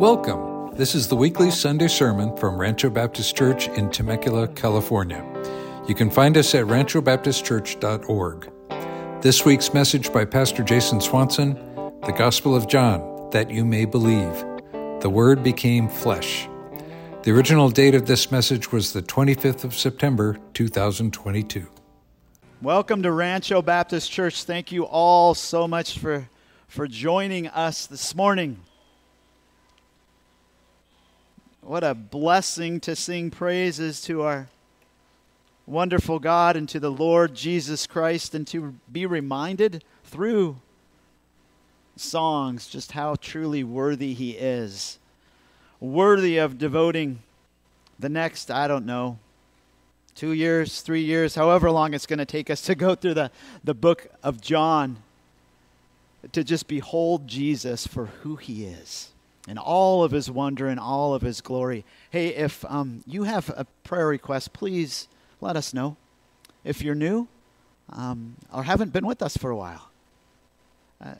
Welcome. This is the weekly Sunday sermon from Rancho Baptist Church in Temecula, California. You can find us at ranchobaptistchurch.org. This week's message by Pastor Jason Swanson The Gospel of John, that you may believe. The Word became flesh. The original date of this message was the 25th of September, 2022. Welcome to Rancho Baptist Church. Thank you all so much for, for joining us this morning. What a blessing to sing praises to our wonderful God and to the Lord Jesus Christ and to be reminded through songs just how truly worthy He is. Worthy of devoting the next, I don't know, two years, three years, however long it's going to take us to go through the, the book of John to just behold Jesus for who He is and all of his wonder and all of his glory. Hey, if um, you have a prayer request, please let us know. If you're new um, or haven't been with us for a while, uh,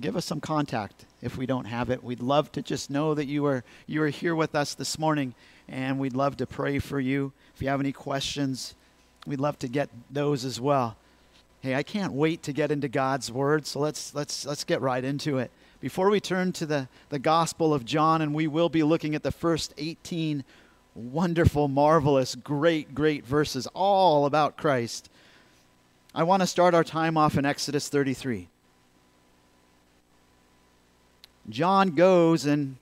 give us some contact if we don't have it. We'd love to just know that you are you are here with us this morning, and we'd love to pray for you. If you have any questions, we'd love to get those as well. Hey, I can't wait to get into God's word, so let's let's let's get right into it. Before we turn to the, the Gospel of John, and we will be looking at the first 18 wonderful, marvelous, great, great verses, all about Christ, I want to start our time off in Exodus 33. John goes in,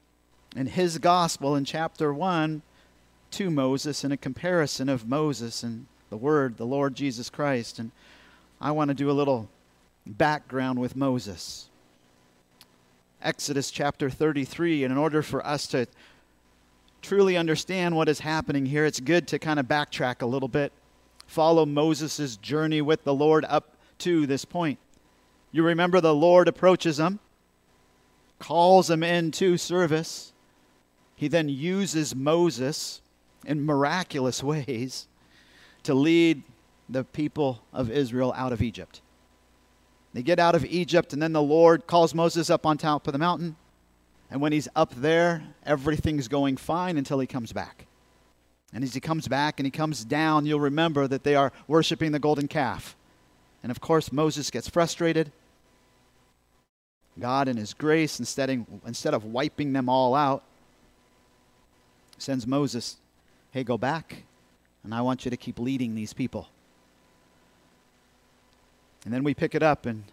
in his Gospel in chapter 1 to Moses in a comparison of Moses and the Word, the Lord Jesus Christ. And I want to do a little background with Moses. Exodus chapter 33. And in order for us to truly understand what is happening here, it's good to kind of backtrack a little bit, follow Moses' journey with the Lord up to this point. You remember the Lord approaches him, calls him into service. He then uses Moses in miraculous ways to lead the people of Israel out of Egypt. They get out of Egypt, and then the Lord calls Moses up on top of the mountain. And when he's up there, everything's going fine until he comes back. And as he comes back and he comes down, you'll remember that they are worshiping the golden calf. And of course, Moses gets frustrated. God, in his grace, instead of, instead of wiping them all out, sends Moses, hey, go back, and I want you to keep leading these people. And then we pick it up in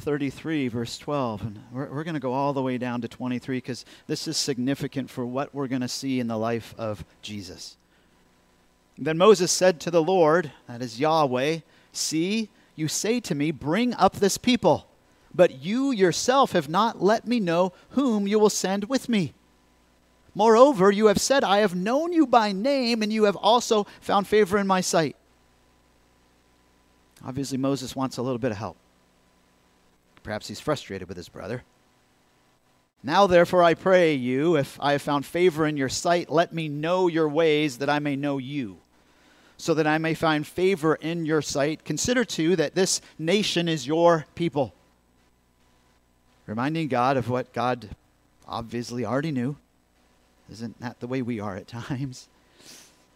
33, verse 12. And we're, we're going to go all the way down to 23 because this is significant for what we're going to see in the life of Jesus. Then Moses said to the Lord, that is Yahweh, See, you say to me, Bring up this people, but you yourself have not let me know whom you will send with me. Moreover, you have said, I have known you by name, and you have also found favor in my sight. Obviously, Moses wants a little bit of help. Perhaps he's frustrated with his brother. Now, therefore, I pray you, if I have found favor in your sight, let me know your ways that I may know you, so that I may find favor in your sight. Consider, too, that this nation is your people. Reminding God of what God obviously already knew. Isn't that the way we are at times?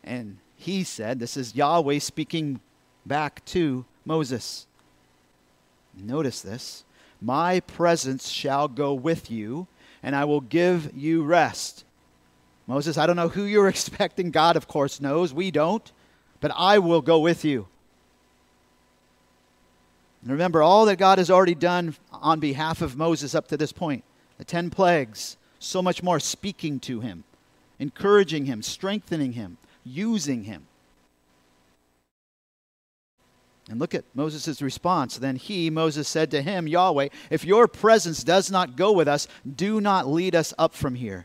And he said, This is Yahweh speaking back to Moses. Notice this My presence shall go with you, and I will give you rest. Moses, I don't know who you're expecting. God, of course, knows. We don't. But I will go with you. And remember all that God has already done on behalf of Moses up to this point the ten plagues, so much more speaking to him, encouraging him, strengthening him, using him. And look at Moses' response. Then he, Moses, said to him, Yahweh, if your presence does not go with us, do not lead us up from here.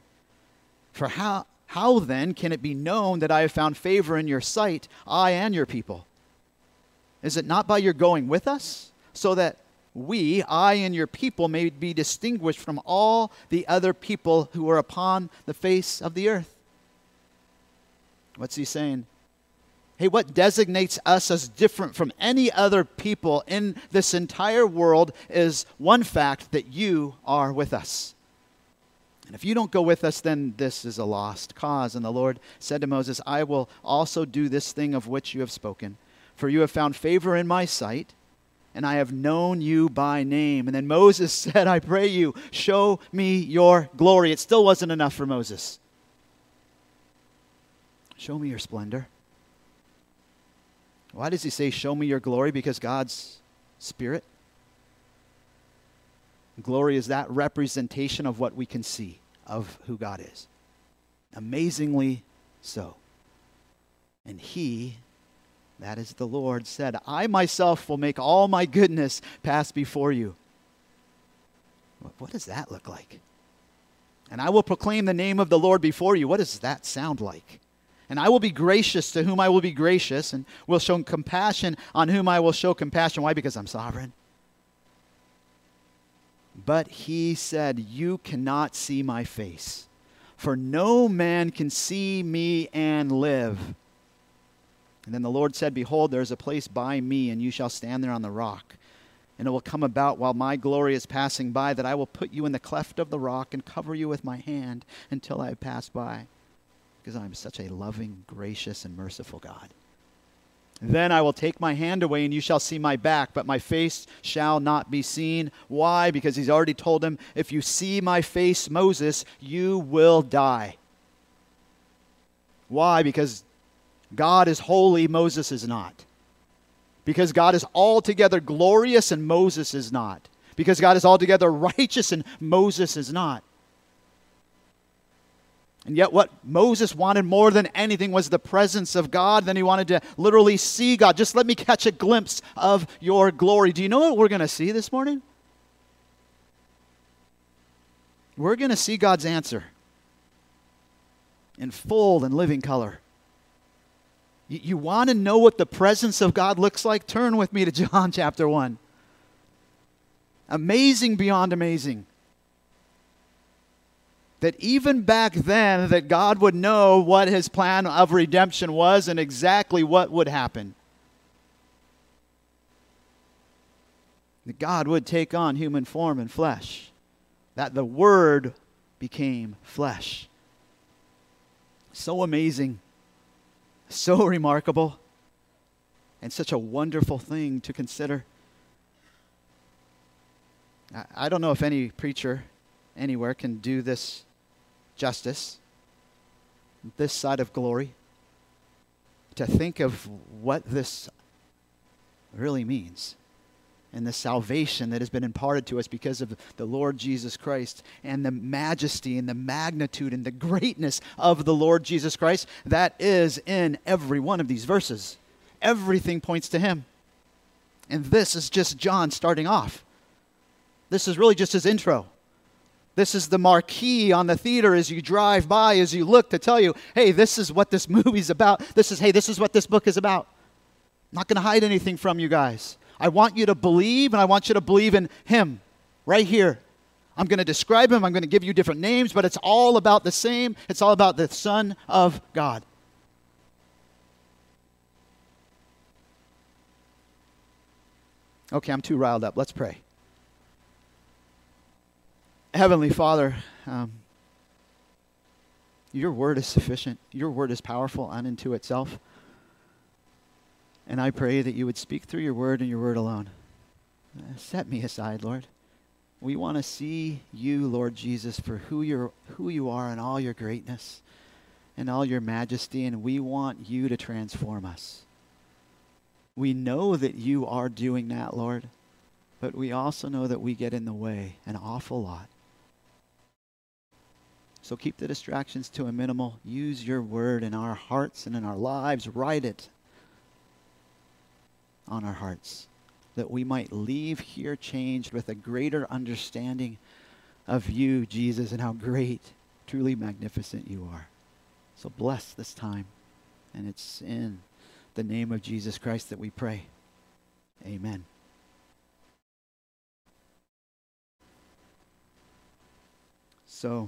For how, how then can it be known that I have found favor in your sight, I and your people? Is it not by your going with us, so that we, I and your people, may be distinguished from all the other people who are upon the face of the earth? What's he saying? Hey, what designates us as different from any other people in this entire world is one fact that you are with us. And if you don't go with us, then this is a lost cause. And the Lord said to Moses, I will also do this thing of which you have spoken, for you have found favor in my sight, and I have known you by name. And then Moses said, I pray you, show me your glory. It still wasn't enough for Moses. Show me your splendor. Why does he say, Show me your glory? Because God's Spirit. Glory is that representation of what we can see of who God is. Amazingly so. And he, that is the Lord, said, I myself will make all my goodness pass before you. What does that look like? And I will proclaim the name of the Lord before you. What does that sound like? And I will be gracious to whom I will be gracious, and will show compassion on whom I will show compassion. Why? Because I'm sovereign. But he said, You cannot see my face, for no man can see me and live. And then the Lord said, Behold, there is a place by me, and you shall stand there on the rock. And it will come about while my glory is passing by that I will put you in the cleft of the rock and cover you with my hand until I have passed by, because I am such a loving, gracious, and merciful God. Then I will take my hand away, and you shall see my back, but my face shall not be seen. Why? Because he's already told him, If you see my face, Moses, you will die. Why? Because God is holy, Moses is not. Because God is altogether glorious, and Moses is not. Because God is altogether righteous, and Moses is not. And yet, what Moses wanted more than anything was the presence of God. Then he wanted to literally see God. Just let me catch a glimpse of your glory. Do you know what we're going to see this morning? We're going to see God's answer in full and living color. You, you want to know what the presence of God looks like? Turn with me to John chapter 1. Amazing beyond amazing that even back then that God would know what his plan of redemption was and exactly what would happen. That God would take on human form and flesh. That the word became flesh. So amazing. So remarkable. And such a wonderful thing to consider. I don't know if any preacher anywhere can do this justice, this side of glory, to think of what this really means and the salvation that has been imparted to us because of the Lord Jesus Christ and the majesty and the magnitude and the greatness of the Lord Jesus Christ that is in every one of these verses. Everything points to Him. And this is just John starting off. This is really just his intro. This is the marquee on the theater as you drive by, as you look to tell you, hey, this is what this movie's about. This is, hey, this is what this book is about. I'm not going to hide anything from you guys. I want you to believe, and I want you to believe in Him right here. I'm going to describe Him, I'm going to give you different names, but it's all about the same. It's all about the Son of God. Okay, I'm too riled up. Let's pray. Heavenly Father, um, your word is sufficient. Your word is powerful unto itself. And I pray that you would speak through your word and your word alone. Uh, set me aside, Lord. We want to see you, Lord Jesus, for who, you're, who you are and all your greatness and all your majesty, and we want you to transform us. We know that you are doing that, Lord, but we also know that we get in the way an awful lot. So keep the distractions to a minimal. Use your word in our hearts and in our lives. Write it on our hearts that we might leave here changed with a greater understanding of you, Jesus, and how great, truly magnificent you are. So bless this time. And it's in the name of Jesus Christ that we pray. Amen. So,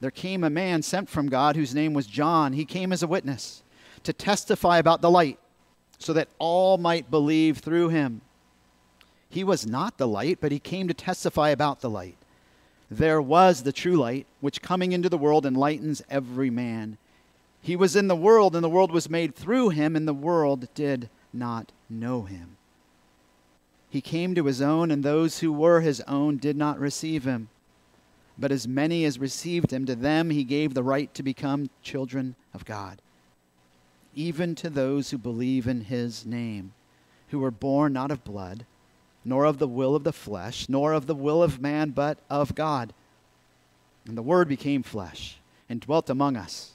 There came a man sent from God whose name was John. He came as a witness to testify about the light, so that all might believe through him. He was not the light, but he came to testify about the light. There was the true light, which coming into the world enlightens every man. He was in the world, and the world was made through him, and the world did not know him. He came to his own, and those who were his own did not receive him. But as many as received him, to them he gave the right to become children of God, even to those who believe in his name, who were born not of blood nor of the will of the flesh, nor of the will of man, but of God. And the Word became flesh and dwelt among us.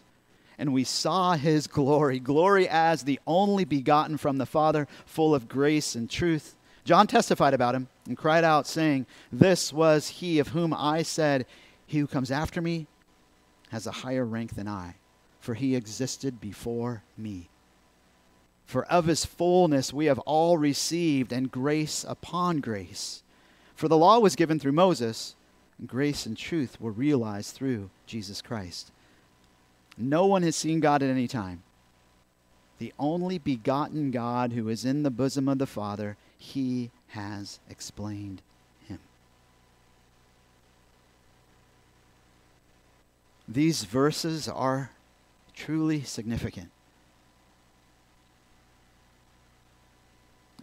And we saw his glory, glory as the only begotten from the Father, full of grace and truth. John testified about him and cried out, saying, This was he of whom I said, He who comes after me has a higher rank than I, for he existed before me. For of his fullness we have all received, and grace upon grace. For the law was given through Moses, and grace and truth were realized through Jesus Christ. No one has seen God at any time. The only begotten God who is in the bosom of the Father, he has explained him. These verses are truly significant.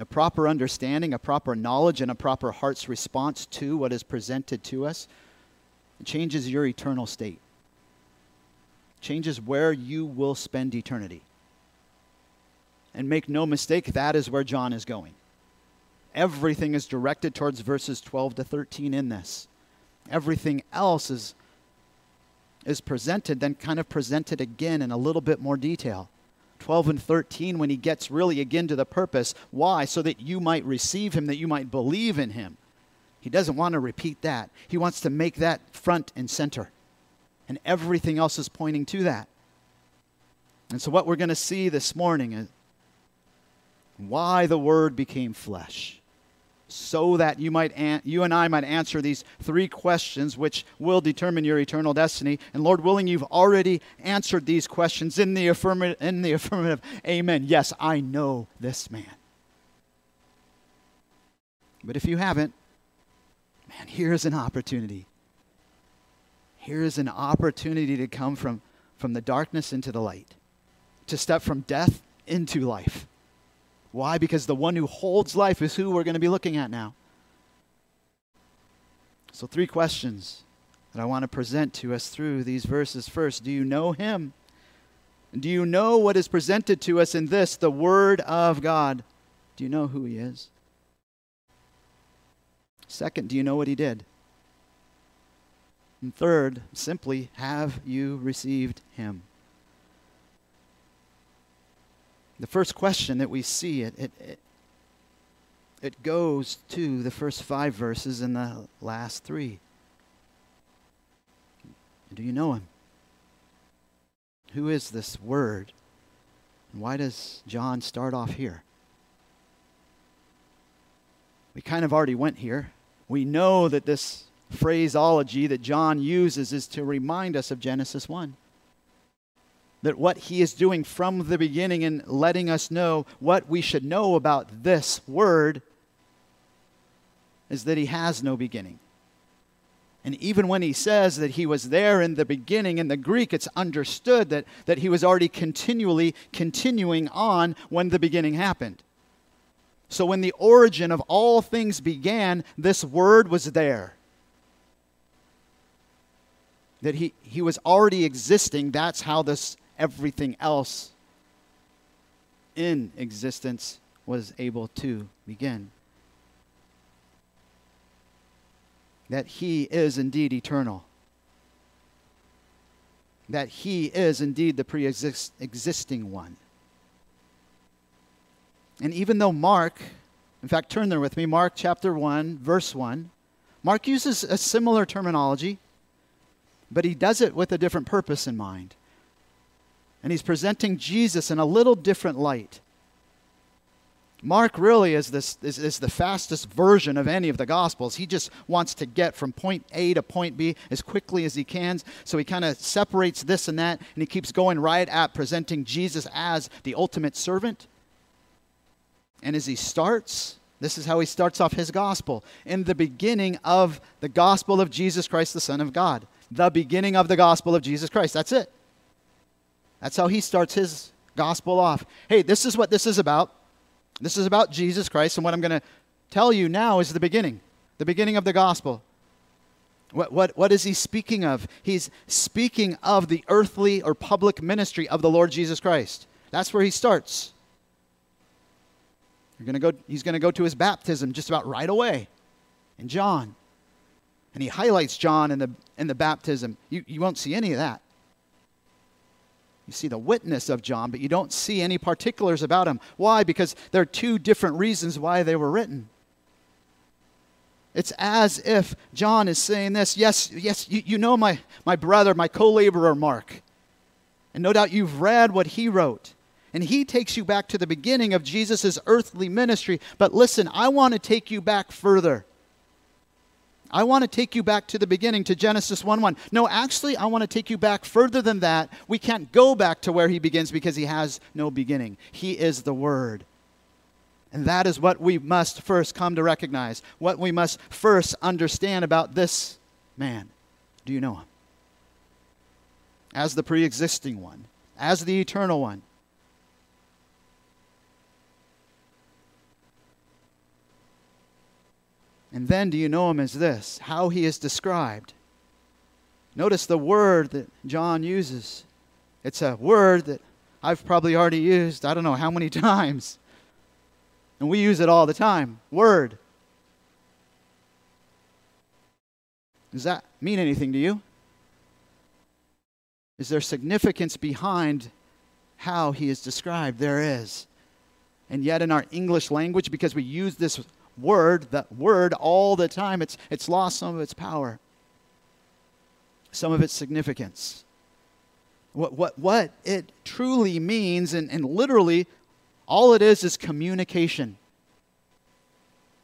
a proper understanding, a proper knowledge, and a proper heart's response to what is presented to us changes your eternal state, changes where you will spend eternity. And make no mistake, that is where John is going. Everything is directed towards verses 12 to 13 in this. Everything else is, is presented, then kind of presented again in a little bit more detail. 12 and 13 when he gets really again to the purpose. Why? So that you might receive him, that you might believe in him. He doesn't want to repeat that. He wants to make that front and center. And everything else is pointing to that. And so, what we're going to see this morning is why the Word became flesh so that you might an- you and I might answer these three questions which will determine your eternal destiny. And Lord willing you've already answered these questions in the affirmative in the affirmative. Amen. Yes I know this man. But if you haven't man here's an opportunity. Here's an opportunity to come from from the darkness into the light to step from death into life why? Because the one who holds life is who we're going to be looking at now. So, three questions that I want to present to us through these verses. First, do you know him? Do you know what is presented to us in this, the Word of God? Do you know who he is? Second, do you know what he did? And third, simply, have you received him? The first question that we see, it, it, it, it goes to the first five verses and the last three. Do you know him? Who is this word? And why does John start off here? We kind of already went here. We know that this phraseology that John uses is to remind us of Genesis 1 that what he is doing from the beginning and letting us know what we should know about this word is that he has no beginning. And even when he says that he was there in the beginning, in the Greek, it's understood that, that he was already continually continuing on when the beginning happened. So when the origin of all things began, this word was there that he, he was already existing. That's how this everything else in existence was able to begin. That he is indeed eternal. That he is indeed the pre existing one. And even though Mark, in fact, turn there with me, Mark chapter 1, verse 1, Mark uses a similar terminology, but he does it with a different purpose in mind. And he's presenting Jesus in a little different light. Mark really is, this, is, is, the fastest version of any of the Gospels. He just wants to get from point A to point B as quickly as he can. So he kind of separates this and that, and he keeps going right at presenting Jesus as the ultimate servant. And as he starts, this is how he starts off his gospel in the beginning of the gospel of Jesus Christ, the Son of God. The beginning of the gospel of Jesus Christ. That's it. That's how he starts his gospel off. Hey, this is what this is about. This is about Jesus Christ, and what I'm going to tell you now is the beginning, the beginning of the gospel. What, what, what is he speaking of? He's speaking of the earthly or public ministry of the Lord Jesus Christ. That's where he starts. You're gonna go, he's going to go to his baptism just about right away in John. And he highlights John in the, in the baptism. You, you won't see any of that. You see the witness of John, but you don't see any particulars about him. Why? Because there are two different reasons why they were written. It's as if John is saying this Yes, yes, you, you know my, my brother, my co laborer Mark. And no doubt you've read what he wrote. And he takes you back to the beginning of Jesus' earthly ministry. But listen, I want to take you back further. I want to take you back to the beginning, to Genesis 1 1. No, actually, I want to take you back further than that. We can't go back to where he begins because he has no beginning. He is the Word. And that is what we must first come to recognize, what we must first understand about this man. Do you know him? As the pre existing one, as the eternal one. And then do you know him as this? How he is described. Notice the word that John uses. It's a word that I've probably already used, I don't know how many times. And we use it all the time. Word. Does that mean anything to you? Is there significance behind how he is described? There is. And yet, in our English language, because we use this word, that word all the time, it's, it's lost some of its power, some of its significance. What, what, what it truly means, and, and literally, all it is is communication.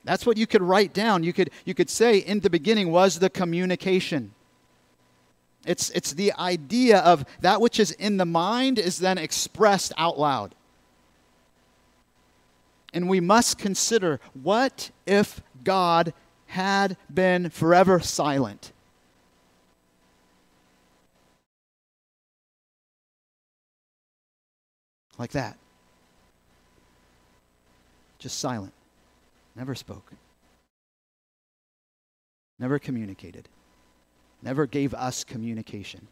That's what you could write down. You could, you could say, in the beginning was the communication. It's, it's the idea of that which is in the mind is then expressed out loud and we must consider what if God had been forever silent? Like that. Just silent. Never spoke. Never communicated. Never gave us communication.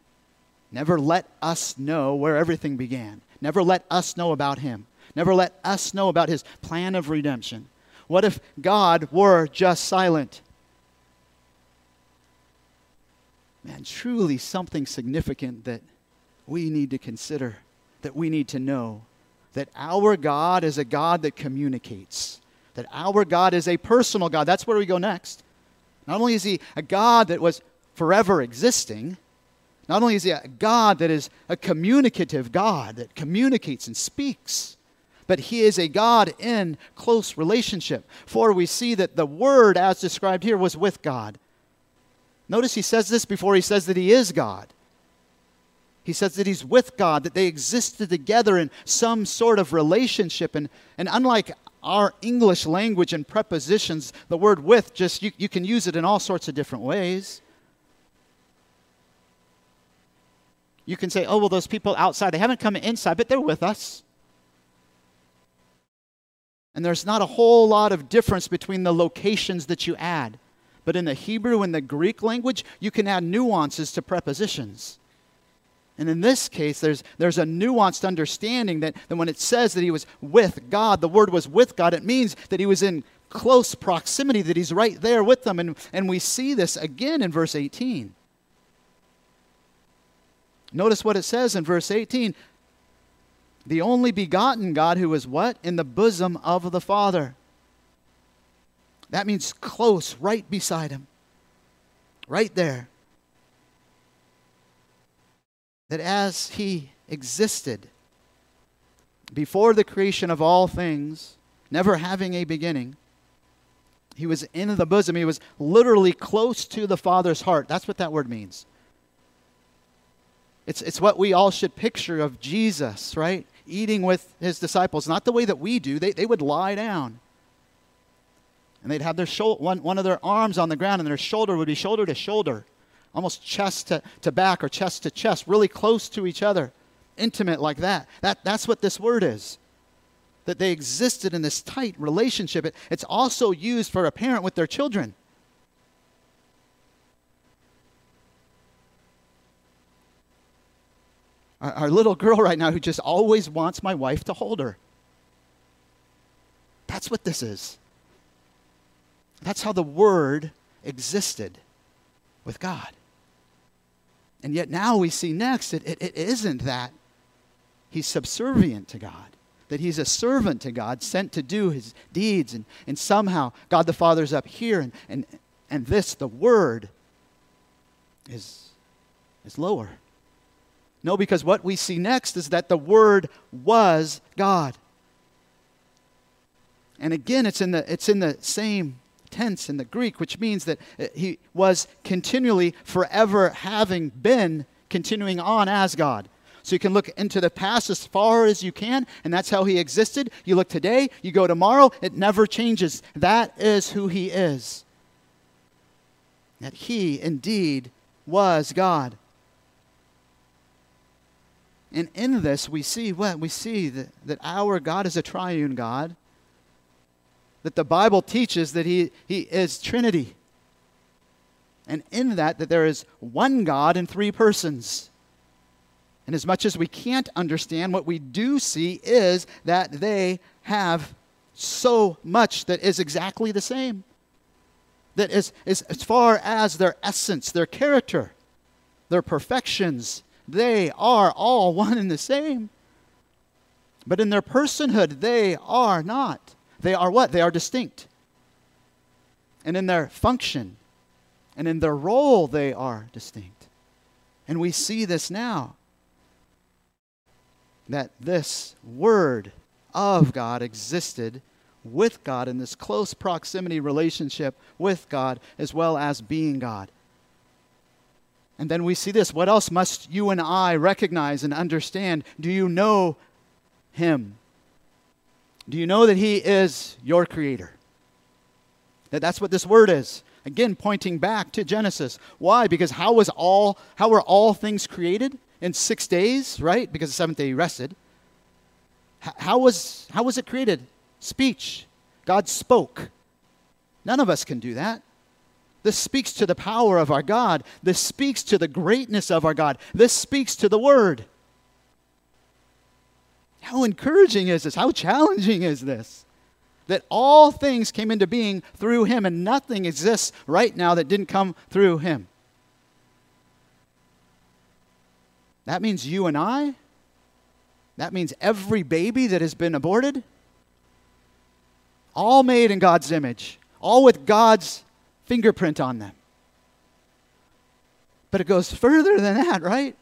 Never let us know where everything began. Never let us know about Him never let us know about his plan of redemption? What if God were just silent? Man, truly something significant that we need to consider, that we need to know. That our God is a God that communicates, that our God is a personal God. That's where we go next. Not only is he a God that was forever existing, not only is he a God that is a communicative God that communicates and speaks, but he is a God in close relationship. For we see that the Word, as described here, was with God. Notice he says this before he says that he is God. He says that he's with God, that they existed together in some sort of relationship. And, and unlike our English language and prepositions, the word with just, you, you can use it in all sorts of different ways. You can say, oh, well, those people outside, they haven't come inside, but they're with us. And there's not a whole lot of difference between the locations that you add. But in the Hebrew and the Greek language, you can add nuances to prepositions. And in this case, there's, there's a nuanced understanding that, that when it says that he was with God, the word was with God, it means that he was in close proximity, that he's right there with them. And, and we see this again in verse 18. Notice what it says in verse 18 the only begotten God who is what? In the bosom of the Father. That means close, right beside him. right there. That as he existed before the creation of all things, never having a beginning, he was in the bosom. He was literally close to the Father's heart. That's what that word means. It's, it's what we all should picture of Jesus, right? Eating with his disciples. Not the way that we do, they, they would lie down. And they'd have their shoulder, one, one of their arms on the ground, and their shoulder would be shoulder to shoulder, almost chest to, to back or chest to chest, really close to each other, intimate like that. that that's what this word is that they existed in this tight relationship. It, it's also used for a parent with their children. Our, our little girl right now who just always wants my wife to hold her. That's what this is. That's how the Word existed with God. And yet now we see next, it, it, it isn't that. He's subservient to God that he's a servant to God, sent to do his deeds. And, and somehow God the Father's up here, and, and, and this, the Word, is, is lower. No, because what we see next is that the Word was God. And again, it's in the, it's in the same tense in the Greek, which means that uh, he was continually, forever having been, continuing on as God. So you can look into the past as far as you can, and that's how he existed. You look today, you go tomorrow, it never changes. That is who he is. That he indeed was God. And in this, we see what? We see that, that our God is a triune God. That the Bible teaches that he, he is Trinity. And in that, that there is one God in three persons. And as much as we can't understand, what we do see is that they have so much that is exactly the same. That is, is as far as their essence, their character, their perfections, they are all one and the same. But in their personhood, they are not. They are what? They are distinct. And in their function and in their role, they are distinct. And we see this now that this Word of God existed with God in this close proximity relationship with God as well as being God. And then we see this. What else must you and I recognize and understand? Do you know Him? Do you know that He is your Creator? That that's what this word is. Again, pointing back to Genesis. Why? Because how was all how were all things created? in six days, right? Because the seventh day he rested. How was, how was it created? Speech. God spoke. None of us can do that. This speaks to the power of our God. This speaks to the greatness of our God. This speaks to the Word. How encouraging is this? How challenging is this? That all things came into being through Him, and nothing exists right now that didn't come through Him. That means you and I. That means every baby that has been aborted. All made in God's image, all with God's fingerprint on them. But it goes further than that, right?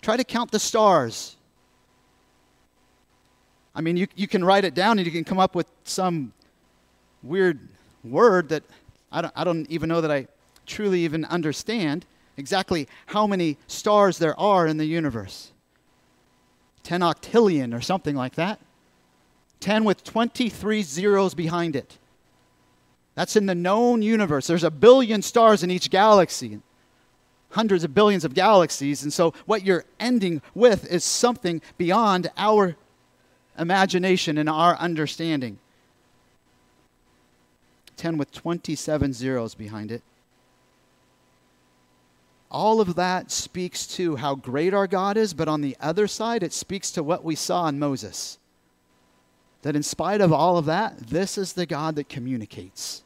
Try to count the stars. I mean, you, you can write it down and you can come up with some weird word that I don't, I don't even know that I truly even understand exactly how many stars there are in the universe 10 octillion or something like that. 10 with 23 zeros behind it. That's in the known universe. There's a billion stars in each galaxy, hundreds of billions of galaxies. And so, what you're ending with is something beyond our imagination and our understanding. 10 with 27 zeros behind it all of that speaks to how great our God is, but on the other side, it speaks to what we saw in Moses. That in spite of all of that, this is the God that communicates.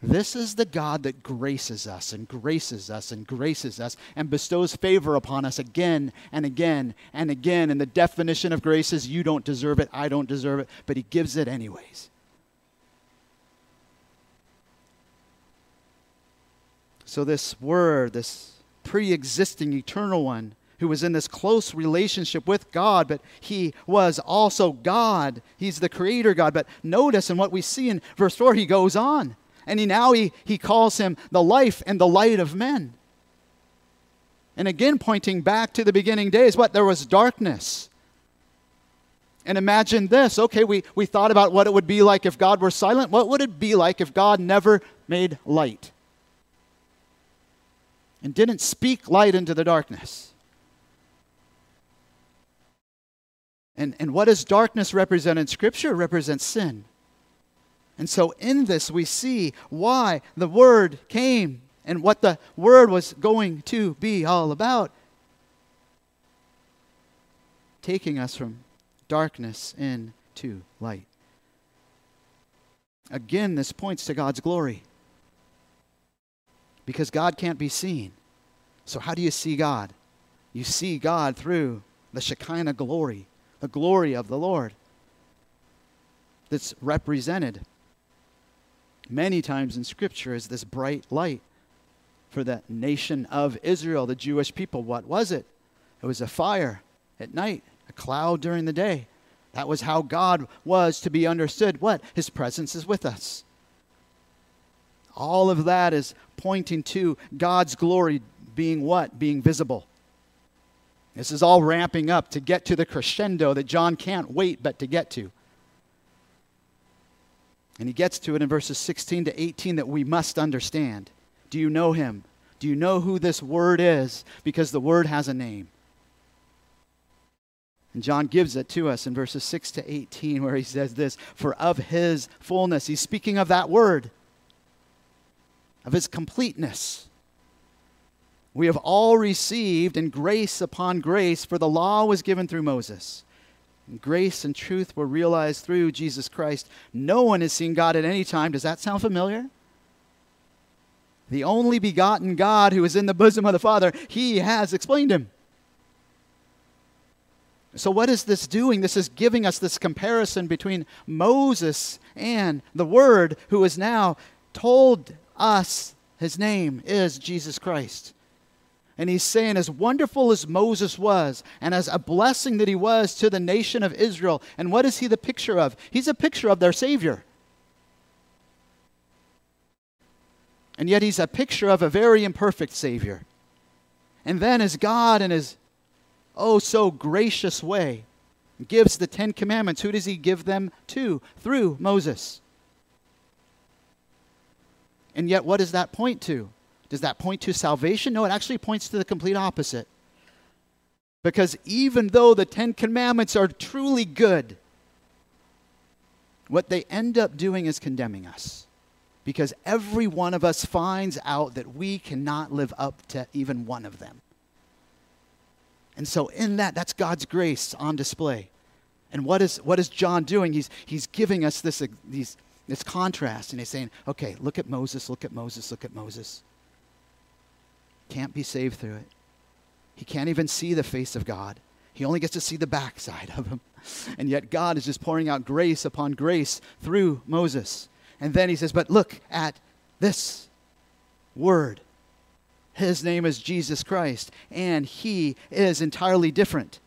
This is the God that graces us and graces us and graces us and bestows favor upon us again and again and again. And the definition of grace is you don't deserve it, I don't deserve it, but He gives it anyways. So, this Word, this pre existing eternal one, who was in this close relationship with God, but he was also God. He's the creator God. But notice in what we see in verse 4, he goes on. And he now he, he calls him the life and the light of men. And again, pointing back to the beginning days, what? There was darkness. And imagine this. Okay, we, we thought about what it would be like if God were silent. What would it be like if God never made light and didn't speak light into the darkness? And, and what does darkness represent in Scripture? It represents sin. And so in this, we see why the Word came and what the Word was going to be all about. Taking us from darkness into light. Again, this points to God's glory. Because God can't be seen. So, how do you see God? You see God through the Shekinah glory the glory of the Lord that's represented many times in Scripture as this bright light for the nation of Israel, the Jewish people. What was it? It was a fire at night, a cloud during the day. That was how God was to be understood. What? His presence is with us. All of that is pointing to God's glory being what? Being visible. This is all ramping up to get to the crescendo that John can't wait but to get to. And he gets to it in verses 16 to 18 that we must understand. Do you know him? Do you know who this word is? Because the word has a name. And John gives it to us in verses 6 to 18, where he says this For of his fullness, he's speaking of that word, of his completeness. We have all received, and grace upon grace, for the law was given through Moses. Grace and truth were realized through Jesus Christ. No one has seen God at any time. Does that sound familiar? The only begotten God who is in the bosom of the Father, he has explained him. So, what is this doing? This is giving us this comparison between Moses and the Word, who has now told us his name is Jesus Christ. And he's saying, as wonderful as Moses was, and as a blessing that he was to the nation of Israel, and what is he the picture of? He's a picture of their Savior. And yet he's a picture of a very imperfect Savior. And then, as God, in his oh so gracious way, gives the Ten Commandments, who does he give them to? Through Moses. And yet, what does that point to? Does that point to salvation? No, it actually points to the complete opposite. Because even though the Ten Commandments are truly good, what they end up doing is condemning us. Because every one of us finds out that we cannot live up to even one of them. And so, in that, that's God's grace on display. And what is, what is John doing? He's, he's giving us this, these, this contrast, and he's saying, okay, look at Moses, look at Moses, look at Moses. Can't be saved through it. He can't even see the face of God. He only gets to see the backside of him. And yet God is just pouring out grace upon grace through Moses. And then he says, But look at this word. His name is Jesus Christ, and he is entirely different.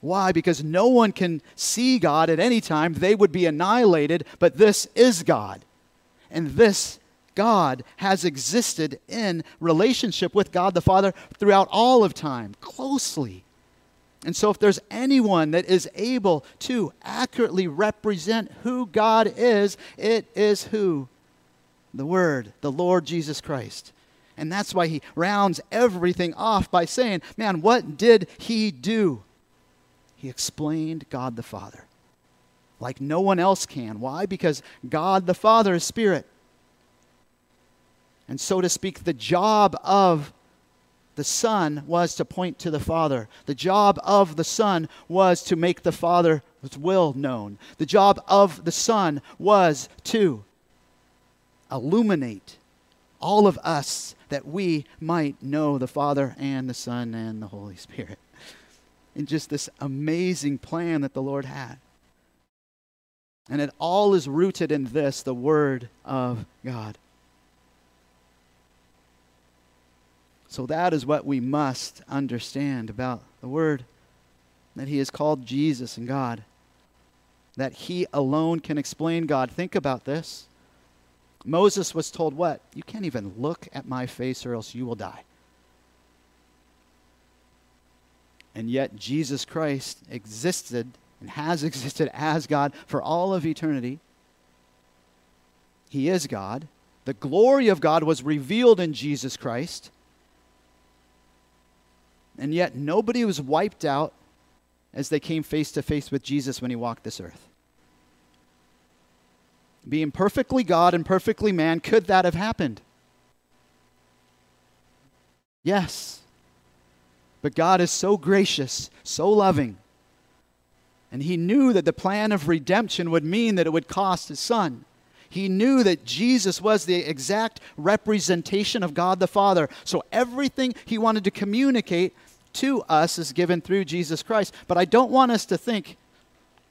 Why? Because no one can see God at any time. They would be annihilated, but this is God. And this God has existed in relationship with God the Father throughout all of time, closely. And so, if there's anyone that is able to accurately represent who God is, it is who? The Word, the Lord Jesus Christ. And that's why he rounds everything off by saying, Man, what did he do? He explained God the Father like no one else can. Why? Because God the Father is Spirit. And so to speak, the job of the Son was to point to the Father. The job of the Son was to make the Father's will known. The job of the Son was to illuminate all of us that we might know the Father and the Son and the Holy Spirit. In just this amazing plan that the Lord had. And it all is rooted in this the Word of God. So that is what we must understand about the Word that He is called Jesus and God, that He alone can explain God. Think about this. Moses was told what? You can't even look at my face or else you will die. And yet, Jesus Christ existed and has existed as God for all of eternity. He is God. The glory of God was revealed in Jesus Christ. And yet, nobody was wiped out as they came face to face with Jesus when he walked this earth. Being perfectly God and perfectly man, could that have happened? Yes. But God is so gracious, so loving. And he knew that the plan of redemption would mean that it would cost his son. He knew that Jesus was the exact representation of God the Father. So everything he wanted to communicate to us is given through Jesus Christ. But I don't want us to think,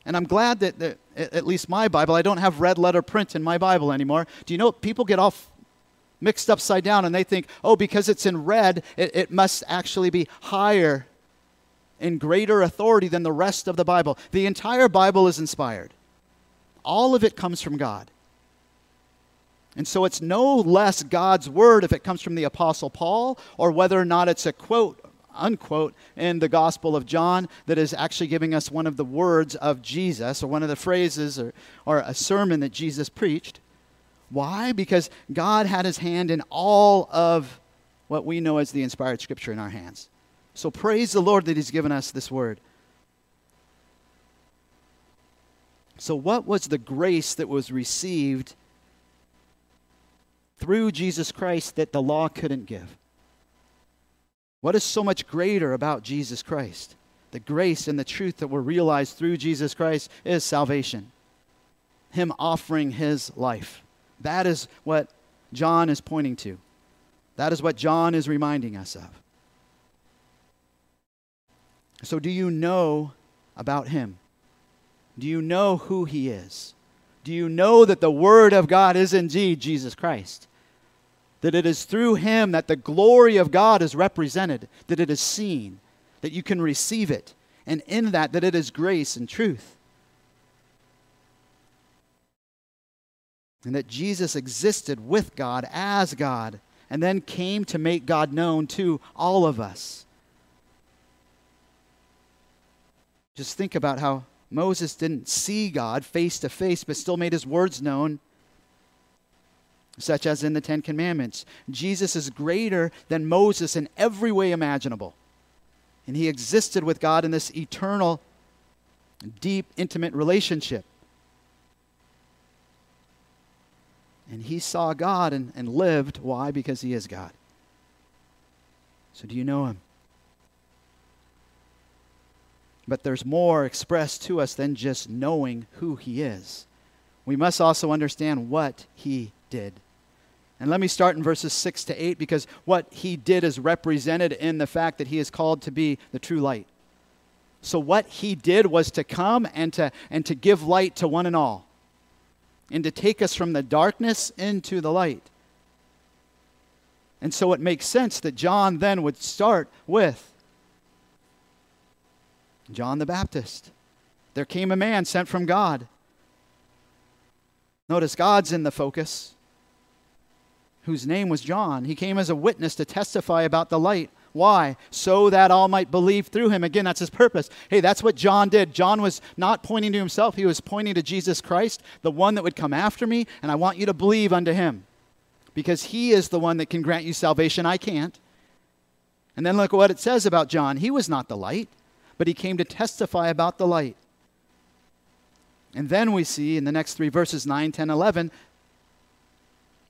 and I'm glad that, that at least my Bible, I don't have red letter print in my Bible anymore. Do you know people get all mixed upside down and they think, oh, because it's in red, it, it must actually be higher in greater authority than the rest of the Bible. The entire Bible is inspired, all of it comes from God. And so it's no less God's word if it comes from the Apostle Paul or whether or not it's a quote, unquote, in the Gospel of John that is actually giving us one of the words of Jesus or one of the phrases or, or a sermon that Jesus preached. Why? Because God had his hand in all of what we know as the inspired scripture in our hands. So praise the Lord that he's given us this word. So, what was the grace that was received through Jesus Christ that the law couldn't give? What is so much greater about Jesus Christ? The grace and the truth that were realized through Jesus Christ is salvation. Him offering his life. That is what John is pointing to. That is what John is reminding us of. So, do you know about him? Do you know who he is? Do you know that the Word of God is indeed Jesus Christ? That it is through him that the glory of God is represented, that it is seen, that you can receive it, and in that, that it is grace and truth. And that Jesus existed with God as God and then came to make God known to all of us. Just think about how Moses didn't see God face to face, but still made his words known, such as in the Ten Commandments. Jesus is greater than Moses in every way imaginable. And he existed with God in this eternal, deep, intimate relationship. And he saw God and, and lived. Why? Because he is God. So, do you know him? But there's more expressed to us than just knowing who he is. We must also understand what he did. And let me start in verses 6 to 8 because what he did is represented in the fact that he is called to be the true light. So, what he did was to come and to, and to give light to one and all, and to take us from the darkness into the light. And so, it makes sense that John then would start with John the Baptist. There came a man sent from God. Notice God's in the focus, whose name was John. He came as a witness to testify about the light. Why? So that all might believe through him. Again, that's his purpose. Hey, that's what John did. John was not pointing to himself, he was pointing to Jesus Christ, the one that would come after me, and I want you to believe unto him. Because he is the one that can grant you salvation. I can't. And then look what it says about John. He was not the light, but he came to testify about the light. And then we see in the next three verses 9, 10, 11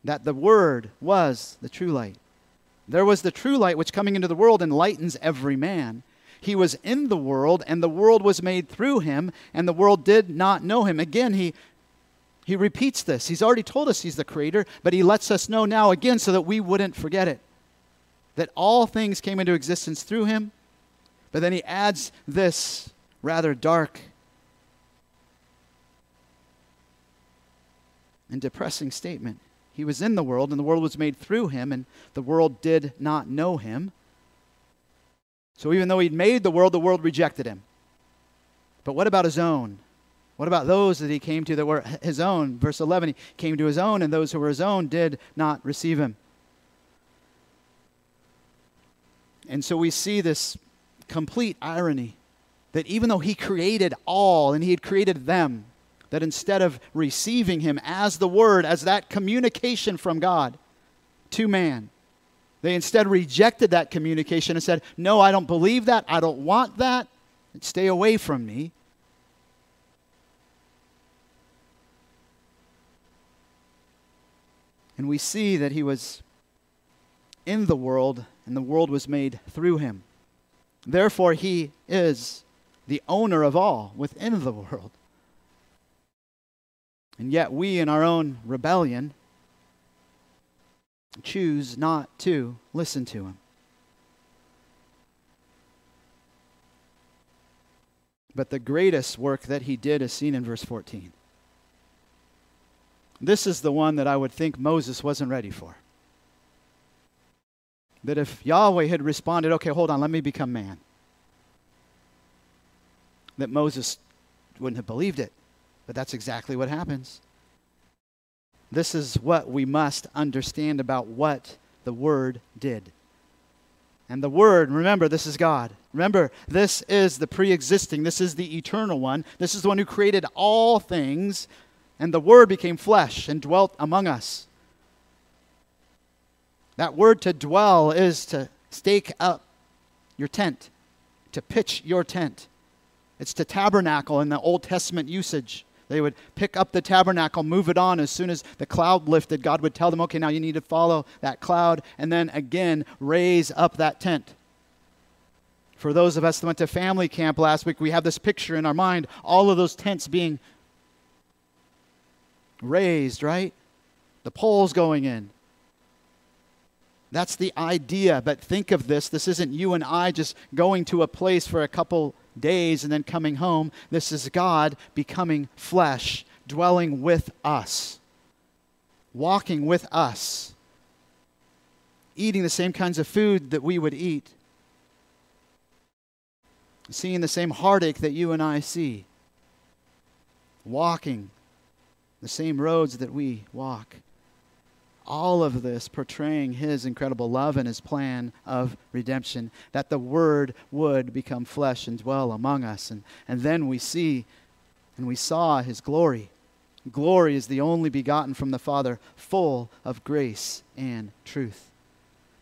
that the Word was the true light. There was the true light which coming into the world enlightens every man. He was in the world, and the world was made through him, and the world did not know him. Again, he, he repeats this. He's already told us he's the creator, but he lets us know now again so that we wouldn't forget it. That all things came into existence through him, but then he adds this rather dark and depressing statement He was in the world, and the world was made through him, and the world did not know him. So even though he'd made the world, the world rejected him. But what about his own? What about those that he came to that were his own? Verse 11, he came to his own, and those who were his own did not receive him. And so we see this complete irony that even though he created all and he had created them, that instead of receiving him as the word, as that communication from God to man, they instead rejected that communication and said, No, I don't believe that. I don't want that. Stay away from me. And we see that he was in the world, and the world was made through him. Therefore, he is the owner of all within the world. And yet, we, in our own rebellion, choose not to listen to him. But the greatest work that he did is seen in verse 14. This is the one that I would think Moses wasn't ready for. That if Yahweh had responded, okay, hold on, let me become man, that Moses wouldn't have believed it. But that's exactly what happens. This is what we must understand about what the Word did. And the Word, remember, this is God. Remember, this is the pre existing, this is the eternal one. This is the one who created all things. And the Word became flesh and dwelt among us. That word to dwell is to stake up your tent, to pitch your tent. It's to tabernacle in the Old Testament usage. They would pick up the tabernacle, move it on. As soon as the cloud lifted, God would tell them, okay, now you need to follow that cloud, and then again raise up that tent. For those of us that went to family camp last week, we have this picture in our mind all of those tents being raised, right? The poles going in. That's the idea. But think of this this isn't you and I just going to a place for a couple days and then coming home. This is God becoming flesh, dwelling with us, walking with us, eating the same kinds of food that we would eat, seeing the same heartache that you and I see, walking the same roads that we walk all of this portraying his incredible love and his plan of redemption, that the Word would become flesh and dwell among us. And, and then we see and we saw his glory. Glory is the only begotten from the Father, full of grace and truth.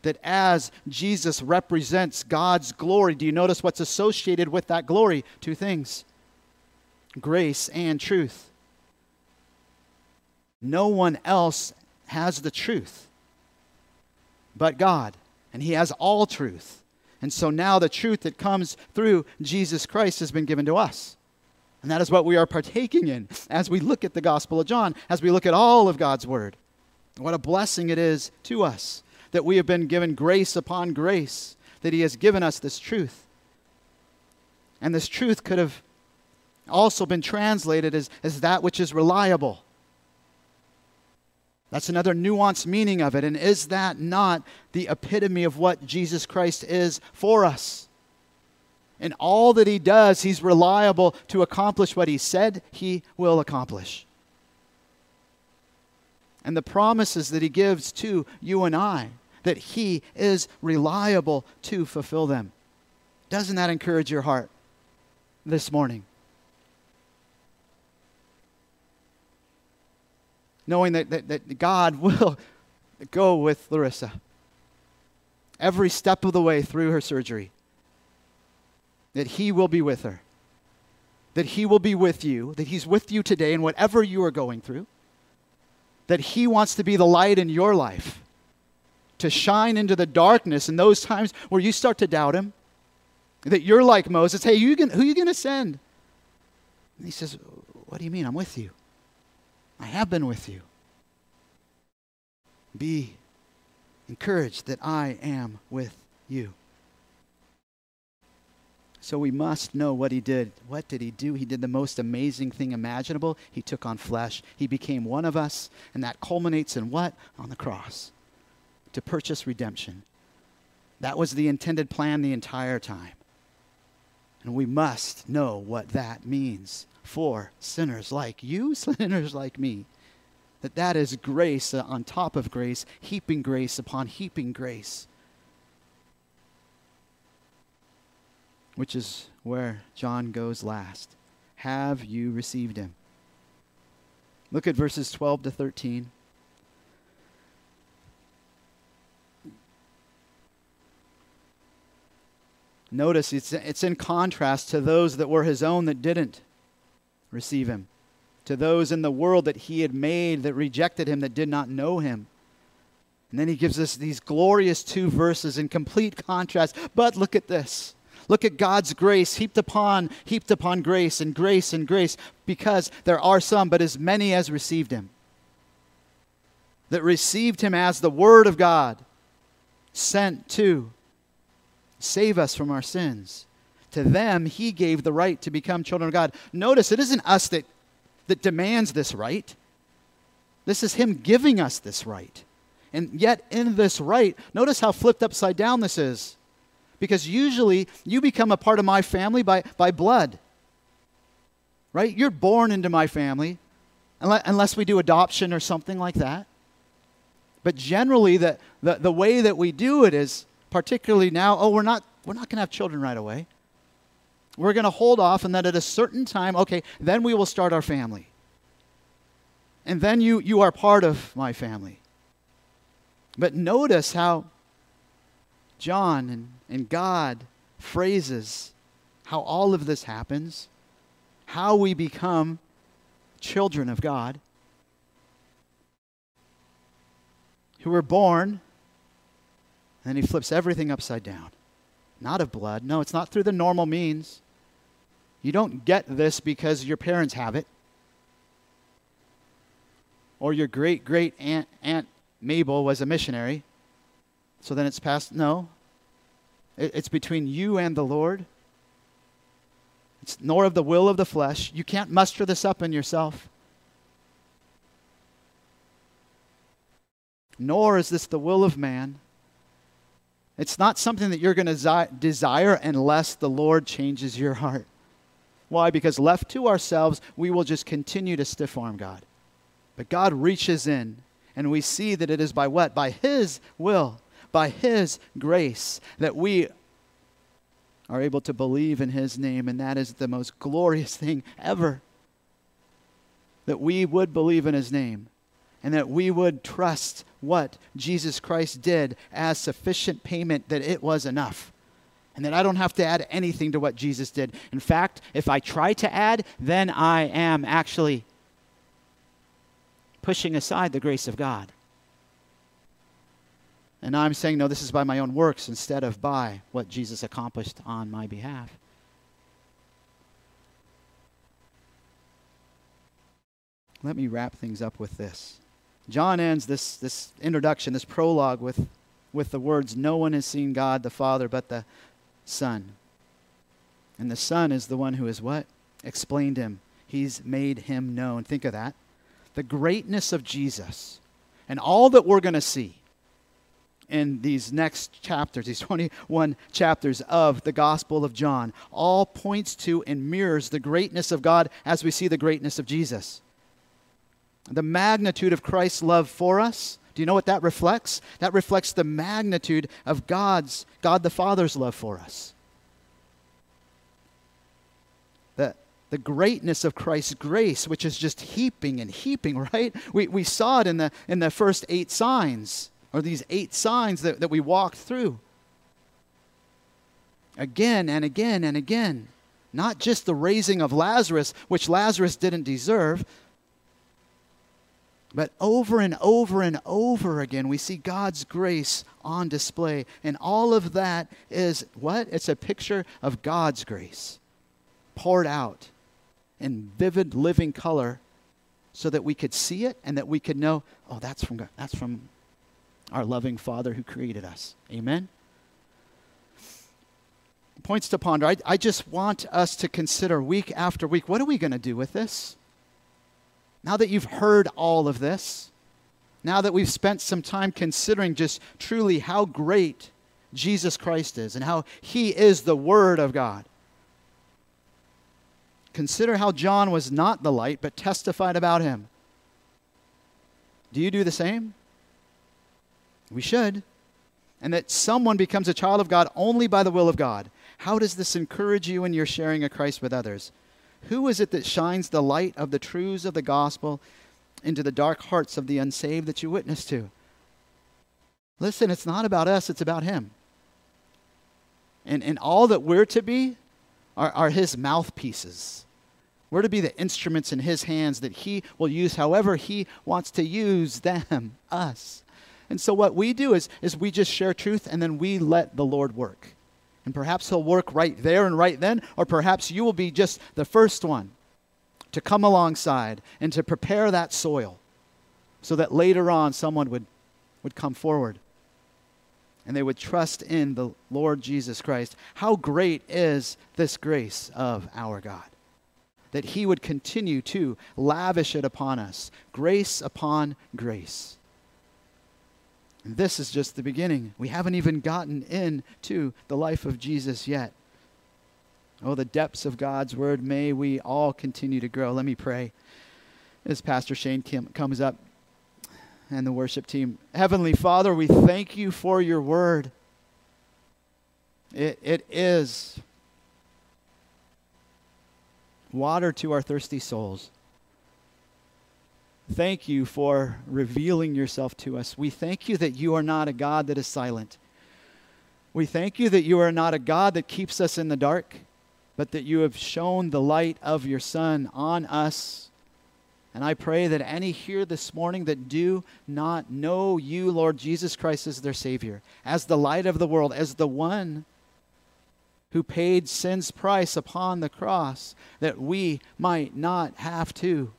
That as Jesus represents God's glory, do you notice what's associated with that glory? Two things grace and truth. No one else has the truth, but God. And He has all truth. And so now the truth that comes through Jesus Christ has been given to us. And that is what we are partaking in as we look at the Gospel of John, as we look at all of God's Word. What a blessing it is to us that we have been given grace upon grace, that He has given us this truth. And this truth could have also been translated as, as that which is reliable. That's another nuanced meaning of it. And is that not the epitome of what Jesus Christ is for us? In all that he does, he's reliable to accomplish what he said he will accomplish. And the promises that he gives to you and I, that he is reliable to fulfill them. Doesn't that encourage your heart this morning? Knowing that, that, that God will go with Larissa every step of the way through her surgery, that He will be with her, that He will be with you, that He's with you today in whatever you are going through, that He wants to be the light in your life, to shine into the darkness in those times where you start to doubt Him, that you're like Moses, hey, you who are you going to send? And He says, What do you mean? I'm with you. I have been with you. Be encouraged that I am with you. So we must know what he did. What did he do? He did the most amazing thing imaginable. He took on flesh. He became one of us. And that culminates in what? On the cross. To purchase redemption. That was the intended plan the entire time. And we must know what that means for sinners like you, sinners like me. That that is grace uh, on top of grace, heaping grace upon heaping grace. which is where John goes last. Have you received him? Look at verses 12 to 13. Notice it's, it's in contrast to those that were his own that didn't receive him, to those in the world that he had made that rejected him, that did not know him. And then he gives us these glorious two verses in complete contrast. But look at this. Look at God's grace heaped upon, heaped upon grace and grace and grace, because there are some, but as many as received him. That received him as the Word of God, sent to save us from our sins. To them, he gave the right to become children of God. Notice it isn't us that, that demands this right. This is him giving us this right. And yet, in this right, notice how flipped upside down this is because usually you become a part of my family by, by blood. Right? You're born into my family, unless we do adoption or something like that. But generally, the, the, the way that we do it is, particularly now, oh, we're not, we're not going to have children right away. We're going to hold off, and then at a certain time, okay, then we will start our family. And then you, you are part of my family. But notice how John and, and God phrases how all of this happens, how we become children of God, who were born, and he flips everything upside down. Not of blood. No, it's not through the normal means. You don't get this because your parents have it. Or your great great aunt, aunt Mabel was a missionary. So then it's past. No. It's between you and the Lord. It's nor of the will of the flesh. You can't muster this up in yourself. Nor is this the will of man. It's not something that you're going to desire unless the Lord changes your heart. Why? Because left to ourselves, we will just continue to stiff arm God. But God reaches in, and we see that it is by what? By His will by His grace that we are able to believe in His name, and that is the most glorious thing ever. That we would believe in His name and that we would trust what Jesus Christ did as sufficient payment, that it was enough. And that I don't have to add anything to what Jesus did. In fact, if I try to add, then I am actually pushing aside the grace of God. And I'm saying, no, this is by my own works instead of by what Jesus accomplished on my behalf. Let me wrap things up with this. John ends this, this introduction, this prologue, with, with the words, No one has seen God the Father but the Son. And the Son is the one who has what? Explained him. He's made him known. Think of that. The greatness of Jesus and all that we're going to see in these next chapters, these 21 chapters of the Gospel of John, all points to and mirrors the greatness of God as we see the greatness of Jesus. The magnitude of Christ's love for us. Do you know what that reflects? That reflects the magnitude of God's, God the Father's love for us. The, the greatness of Christ's grace, which is just heaping and heaping, right? We, we saw it in the, in the first eight signs or these eight signs that, that we walked through. Again and again and again. Not just the raising of Lazarus, which Lazarus didn't deserve, but over and over and over again, we see God's grace on display. And all of that is what? It's a picture of God's grace poured out in vivid living color so that we could see it and that we could know, oh, that's from God. That's from our loving Father who created us. Amen? points to ponder. I, I just want us to consider week after week what are we going to do with this? Now that you've heard all of this, now that we've spent some time considering just truly how great Jesus Christ is and how he is the Word of God, consider how John was not the light but testified about him. Do you do the same? We should. And that someone becomes a child of God only by the will of God. How does this encourage you in your sharing of Christ with others? Who is it that shines the light of the truths of the gospel into the dark hearts of the unsaved that you witness to? Listen, it's not about us, it's about Him. And, and all that we're to be are, are His mouthpieces. We're to be the instruments in His hands that He will use however He wants to use them, us. And so what we do is, is we just share truth and then we let the Lord work. And perhaps He'll work right there and right then, or perhaps you will be just the first one to come alongside and to prepare that soil so that later on someone would, would come forward and they would trust in the Lord Jesus Christ. How great is this grace of our God? That He would continue to lavish it upon us, grace upon grace. And this is just the beginning. We haven't even gotten into the life of Jesus yet. Oh, the depths of God's word. May we all continue to grow. Let me pray as Pastor Shane Kim comes up and the worship team. Heavenly Father, we thank you for your word. It, it is water to our thirsty souls. Thank you for revealing yourself to us. We thank you that you are not a God that is silent. We thank you that you are not a God that keeps us in the dark, but that you have shown the light of your Son on us. And I pray that any here this morning that do not know you, Lord Jesus Christ, as their Savior, as the light of the world, as the one who paid sin's price upon the cross, that we might not have to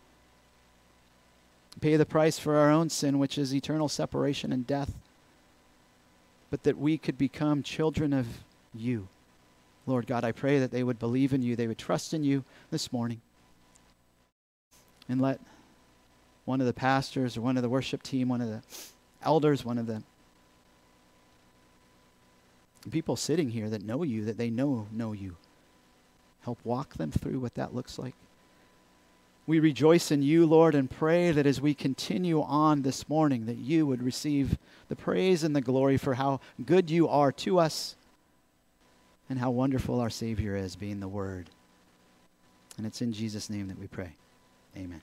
pay the price for our own sin, which is eternal separation and death, but that we could become children of you. Lord God, I pray that they would believe in you, they would trust in you this morning. And let one of the pastors or one of the worship team, one of the elders, one of the people sitting here that know you, that they know know you, help walk them through what that looks like. We rejoice in you, Lord, and pray that as we continue on this morning, that you would receive the praise and the glory for how good you are to us and how wonderful our Savior is, being the Word. And it's in Jesus' name that we pray. Amen.